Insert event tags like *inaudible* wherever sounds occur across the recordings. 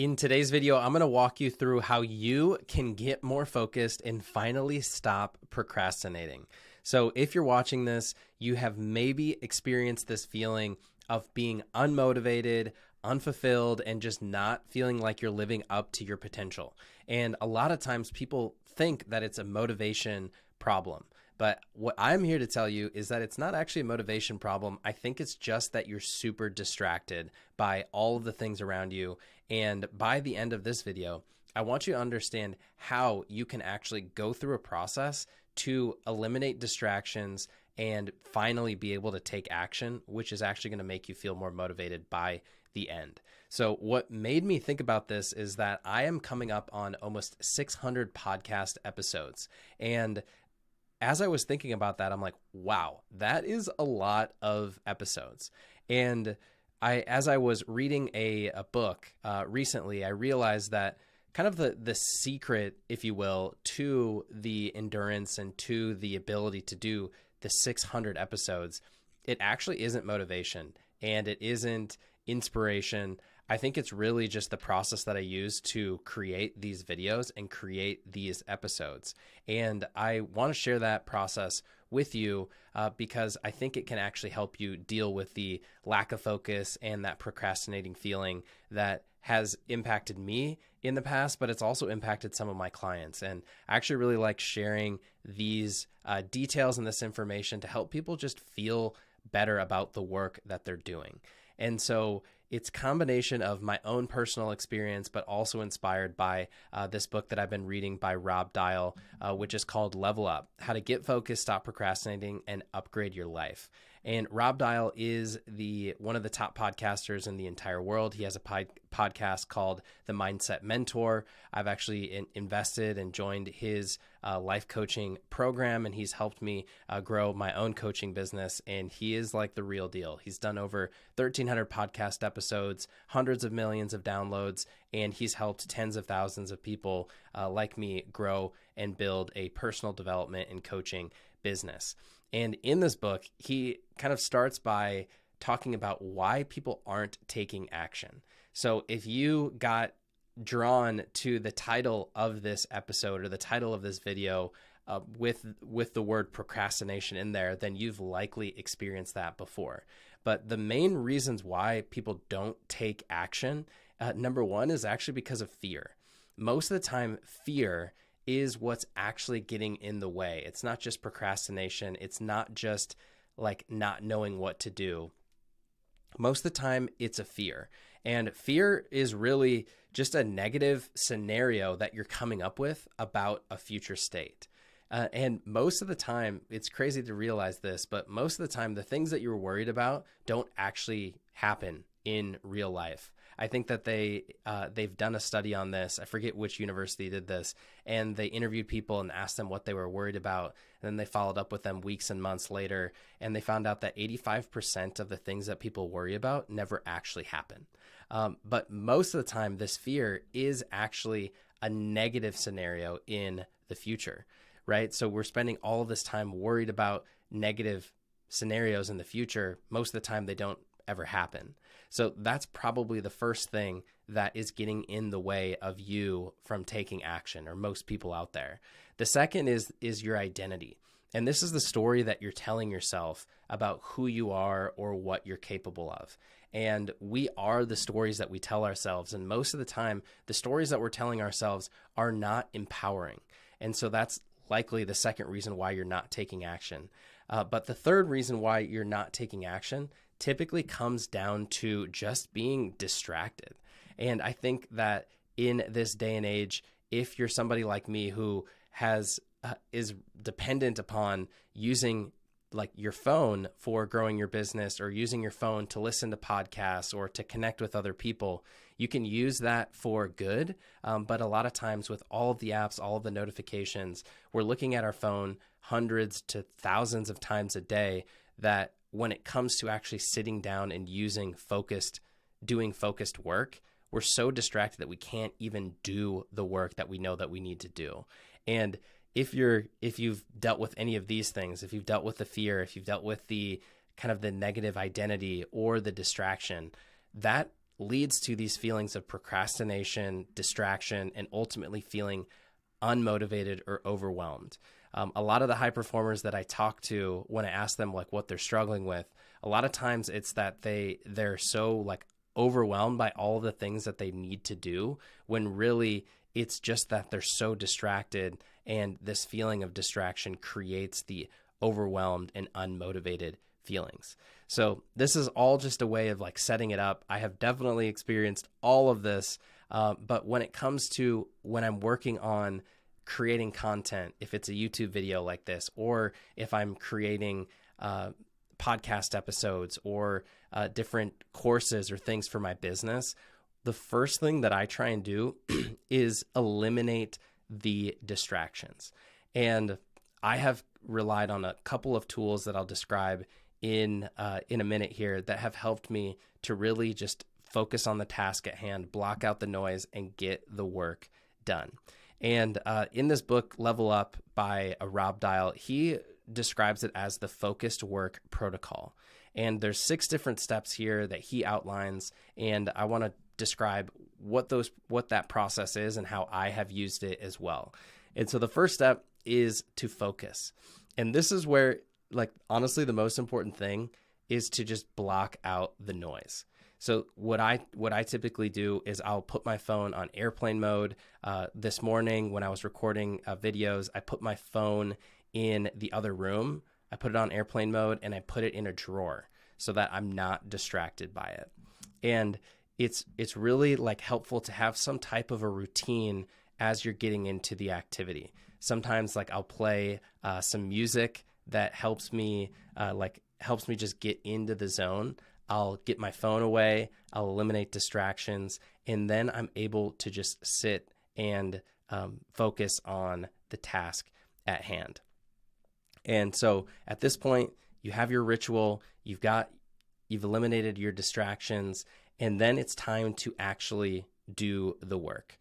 In today's video, I'm going to walk you through how you can get more focused and finally stop procrastinating. So, if you're watching this, you have maybe experienced this feeling of being unmotivated, unfulfilled, and just not feeling like you're living up to your potential. And a lot of times people think that it's a motivation problem. But what I'm here to tell you is that it's not actually a motivation problem. I think it's just that you're super distracted by all of the things around you. And by the end of this video, I want you to understand how you can actually go through a process to eliminate distractions and finally be able to take action, which is actually going to make you feel more motivated by the end. So, what made me think about this is that I am coming up on almost 600 podcast episodes. And as I was thinking about that, I'm like, wow, that is a lot of episodes. And I, as I was reading a, a book uh, recently, I realized that kind of the the secret, if you will, to the endurance and to the ability to do the 600 episodes, it actually isn't motivation and it isn't inspiration. I think it's really just the process that I use to create these videos and create these episodes. And I want to share that process with you uh, because I think it can actually help you deal with the lack of focus and that procrastinating feeling that has impacted me in the past, but it's also impacted some of my clients. And I actually really like sharing these uh, details and this information to help people just feel better about the work that they're doing. And so it's combination of my own personal experience, but also inspired by uh, this book that I've been reading by Rob Dial, uh, which is called Level Up: How to Get Focused, Stop Procrastinating, and Upgrade Your Life. And Rob Dial is the one of the top podcasters in the entire world. He has a pod, podcast called The Mindset Mentor. I've actually in, invested and joined his uh, life coaching program, and he's helped me uh, grow my own coaching business. And he is like the real deal. He's done over 1,300 podcast episodes, hundreds of millions of downloads, and he's helped tens of thousands of people uh, like me grow and build a personal development and coaching business. And in this book, he kind of starts by talking about why people aren't taking action. So if you got drawn to the title of this episode or the title of this video uh, with with the word procrastination in there, then you've likely experienced that before. But the main reasons why people don't take action, uh, number one, is actually because of fear. Most of the time, fear is what's actually getting in the way. It's not just procrastination, it's not just like not knowing what to do. Most of the time, it's a fear. And fear is really just a negative scenario that you're coming up with about a future state. Uh, and most of the time, it's crazy to realize this, but most of the time, the things that you're worried about don't actually happen in real life. I think that they uh, they've done a study on this. I forget which university did this, and they interviewed people and asked them what they were worried about. And then they followed up with them weeks and months later, and they found out that 85% of the things that people worry about never actually happen. Um, but most of the time, this fear is actually a negative scenario in the future, right? So we're spending all this time worried about negative scenarios in the future. Most of the time, they don't ever happen. So that's probably the first thing that is getting in the way of you from taking action or most people out there. The second is is your identity. And this is the story that you're telling yourself about who you are or what you're capable of. And we are the stories that we tell ourselves. And most of the time, the stories that we're telling ourselves are not empowering. And so that's likely the second reason why you're not taking action. Uh, but the third reason why you're not taking action typically comes down to just being distracted. And I think that in this day and age, if you're somebody like me who has uh, is dependent upon using like your phone for growing your business or using your phone to listen to podcasts or to connect with other people you can use that for good um, but a lot of times with all of the apps all of the notifications we're looking at our phone hundreds to thousands of times a day that when it comes to actually sitting down and using focused, doing focused work, we're so distracted that we can't even do the work that we know that we need to do. And if you're if you've dealt with any of these things, if you've dealt with the fear, if you've dealt with the kind of the negative identity or the distraction, that leads to these feelings of procrastination, distraction, and ultimately feeling unmotivated or overwhelmed. Um, a lot of the high performers that I talk to, when I ask them like what they're struggling with, a lot of times it's that they they're so like overwhelmed by all the things that they need to do when really it's just that they're so distracted and this feeling of distraction creates the overwhelmed and unmotivated feelings. So this is all just a way of like setting it up. I have definitely experienced all of this, uh, but when it comes to when I'm working on creating content, if it's a YouTube video like this, or if I'm creating uh, podcast episodes or uh, different courses or things for my business, the first thing that I try and do *clears throat* is eliminate the distractions. And I have relied on a couple of tools that I'll describe in uh, in a minute here that have helped me to really just focus on the task at hand, block out the noise, and get the work done. And uh, in this book, Level Up by uh, Rob Dial, he describes it as the focused work protocol. And there's six different steps here that he outlines, and I want to describe what those what that process is and how I have used it as well. And so the first step is to focus. And this is where like honestly the most important thing is to just block out the noise. So what I what I typically do is I'll put my phone on airplane mode. Uh, this morning when I was recording uh, videos, I put my phone in the other room. I put it on airplane mode and I put it in a drawer so that I'm not distracted by it. And it's it's really like helpful to have some type of a routine as you're getting into the activity. Sometimes like I'll play uh, some music that helps me uh, like helps me just get into the zone. I'll get my phone away, I'll eliminate distractions, and then I'm able to just sit and um, focus on the task at hand. And so at this point, you have your ritual, you've got, you've eliminated your distractions, and then it's time to actually do the work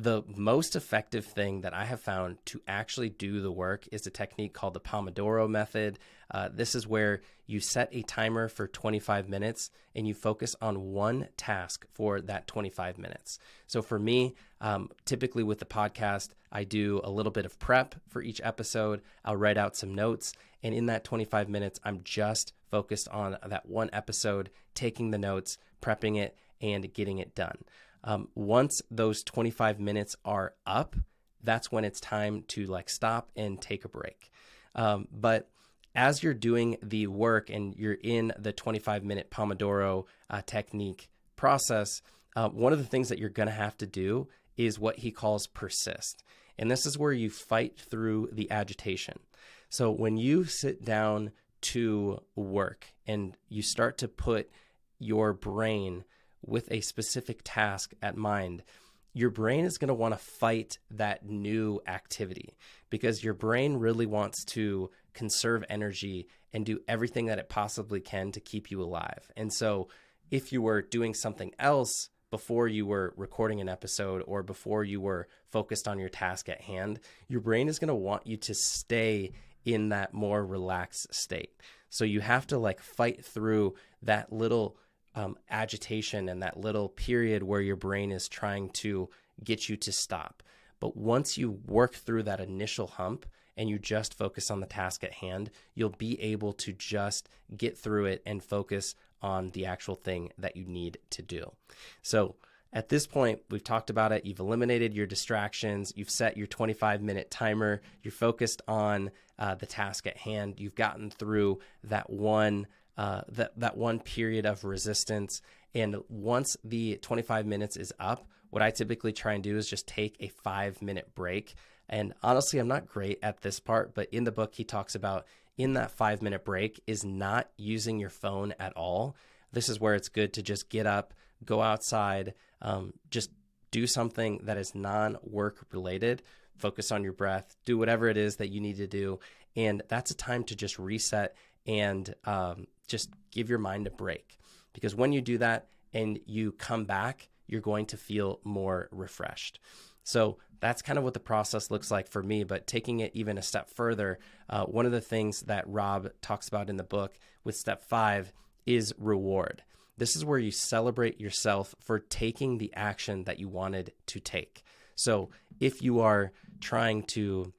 the most effective thing that I have found to actually do the work is a technique called the Pomodoro method. Uh, this is where you set a timer for 25 minutes and you focus on one task for that 25 minutes. So for me, um, typically with the podcast, I do a little bit of prep for each episode. I'll write out some notes. And in that 25 minutes, I'm just focused on that one episode, taking the notes, prepping it, and getting it done. Um, once those 25 minutes are up, that's when it's time to like stop and take a break. Um, but as you're doing the work and you're in the 25 minute Pomodoro uh, technique process, uh, one of the things that you're going to have to do is what he calls persist. And this is where you fight through the agitation. So when you sit down to work and you start to put your brain with a specific task at mind, your brain is going to want to fight that new activity because your brain really wants to conserve energy and do everything that it possibly can to keep you alive. And so, if you were doing something else before you were recording an episode or before you were focused on your task at hand, your brain is going to want you to stay in that more relaxed state. So, you have to like fight through that little um, agitation and that little period where your brain is trying to get you to stop. But once you work through that initial hump and you just focus on the task at hand, you'll be able to just get through it and focus on the actual thing that you need to do. So, at this point, we've talked about it. You've eliminated your distractions. You've set your 25 minute timer. You're focused on uh, the task at hand. You've gotten through that one uh, that that one period of resistance. And once the 25 minutes is up, what I typically try and do is just take a five minute break. And honestly, I'm not great at this part, but in the book, he talks about in that five minute break is not using your phone at all. This is where it's good to just get up, go outside, um, just do something that is non work related, focus on your breath, do whatever it is that you need to do. And that's a time to just reset and um, just give your mind a break. Because when you do that and you come back, you're going to feel more refreshed. So that's kind of what the process looks like for me. But taking it even a step further, uh, one of the things that Rob talks about in the book with step five is reward. this is where you celebrate yourself for taking the action that you wanted to take. So if you are trying to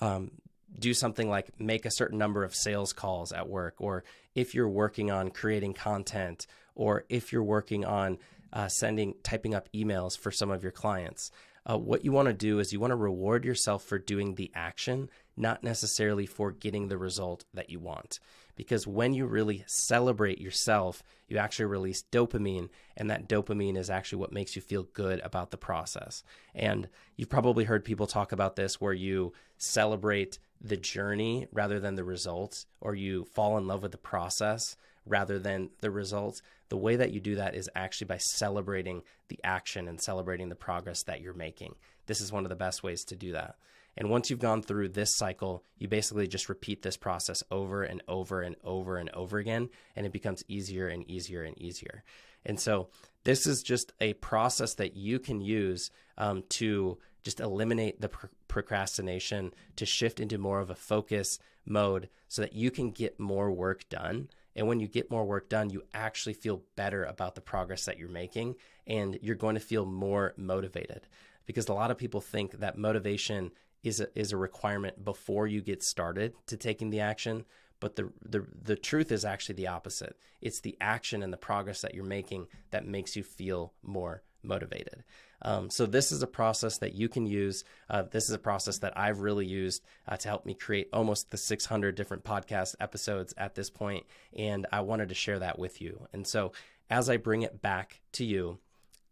um, do something like make a certain number of sales calls at work, or if you're working on creating content, or if you're working on uh, sending, typing up emails for some of your clients, uh, what you want to do is you want to reward yourself for doing the action, not necessarily for getting the result that you want. Because when you really celebrate yourself, you actually release dopamine, and that dopamine is actually what makes you feel good about the process. And you've probably heard people talk about this where you celebrate the journey rather than the results, or you fall in love with the process rather than the results. The way that you do that is actually by celebrating the action and celebrating the progress that you're making. This is one of the best ways to do that. And once you've gone through this cycle, you basically just repeat this process over and over and over and over again, and it becomes easier and easier and easier. And so, this is just a process that you can use um, to just eliminate the pr- procrastination, to shift into more of a focus mode so that you can get more work done. And when you get more work done, you actually feel better about the progress that you're making and you're going to feel more motivated. Because a lot of people think that motivation is a, is a requirement before you get started to taking the action. But the, the the truth is actually the opposite. It's the action and the progress that you're making that makes you feel more motivated. Um, so this is a process that you can use. Uh, this is a process that I've really used uh, to help me create almost the 600 different podcast episodes at this point, and I wanted to share that with you. And so as I bring it back to you,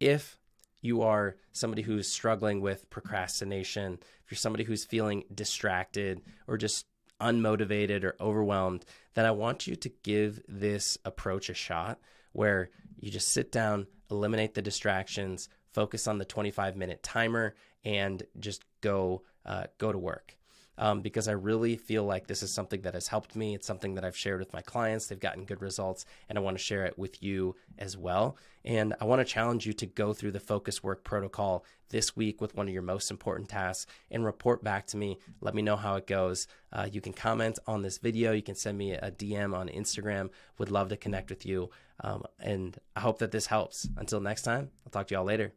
if you are somebody who's struggling with procrastination, if you're somebody who's feeling distracted or just unmotivated or overwhelmed, then I want you to give this approach a shot where you just sit down, eliminate the distractions, focus on the 25 minute timer, and just go uh, go to work um, because I really feel like this is something that has helped me. It's something that I've shared with my clients. They've gotten good results, and I want to share it with you as well. And I want to challenge you to go through the focus work protocol this week with one of your most important tasks and report back to me. Let me know how it goes. Uh, you can comment on this video. You can send me a DM on Instagram. Would love to connect with you. Um, and I hope that this helps. Until next time, I'll talk to y'all later.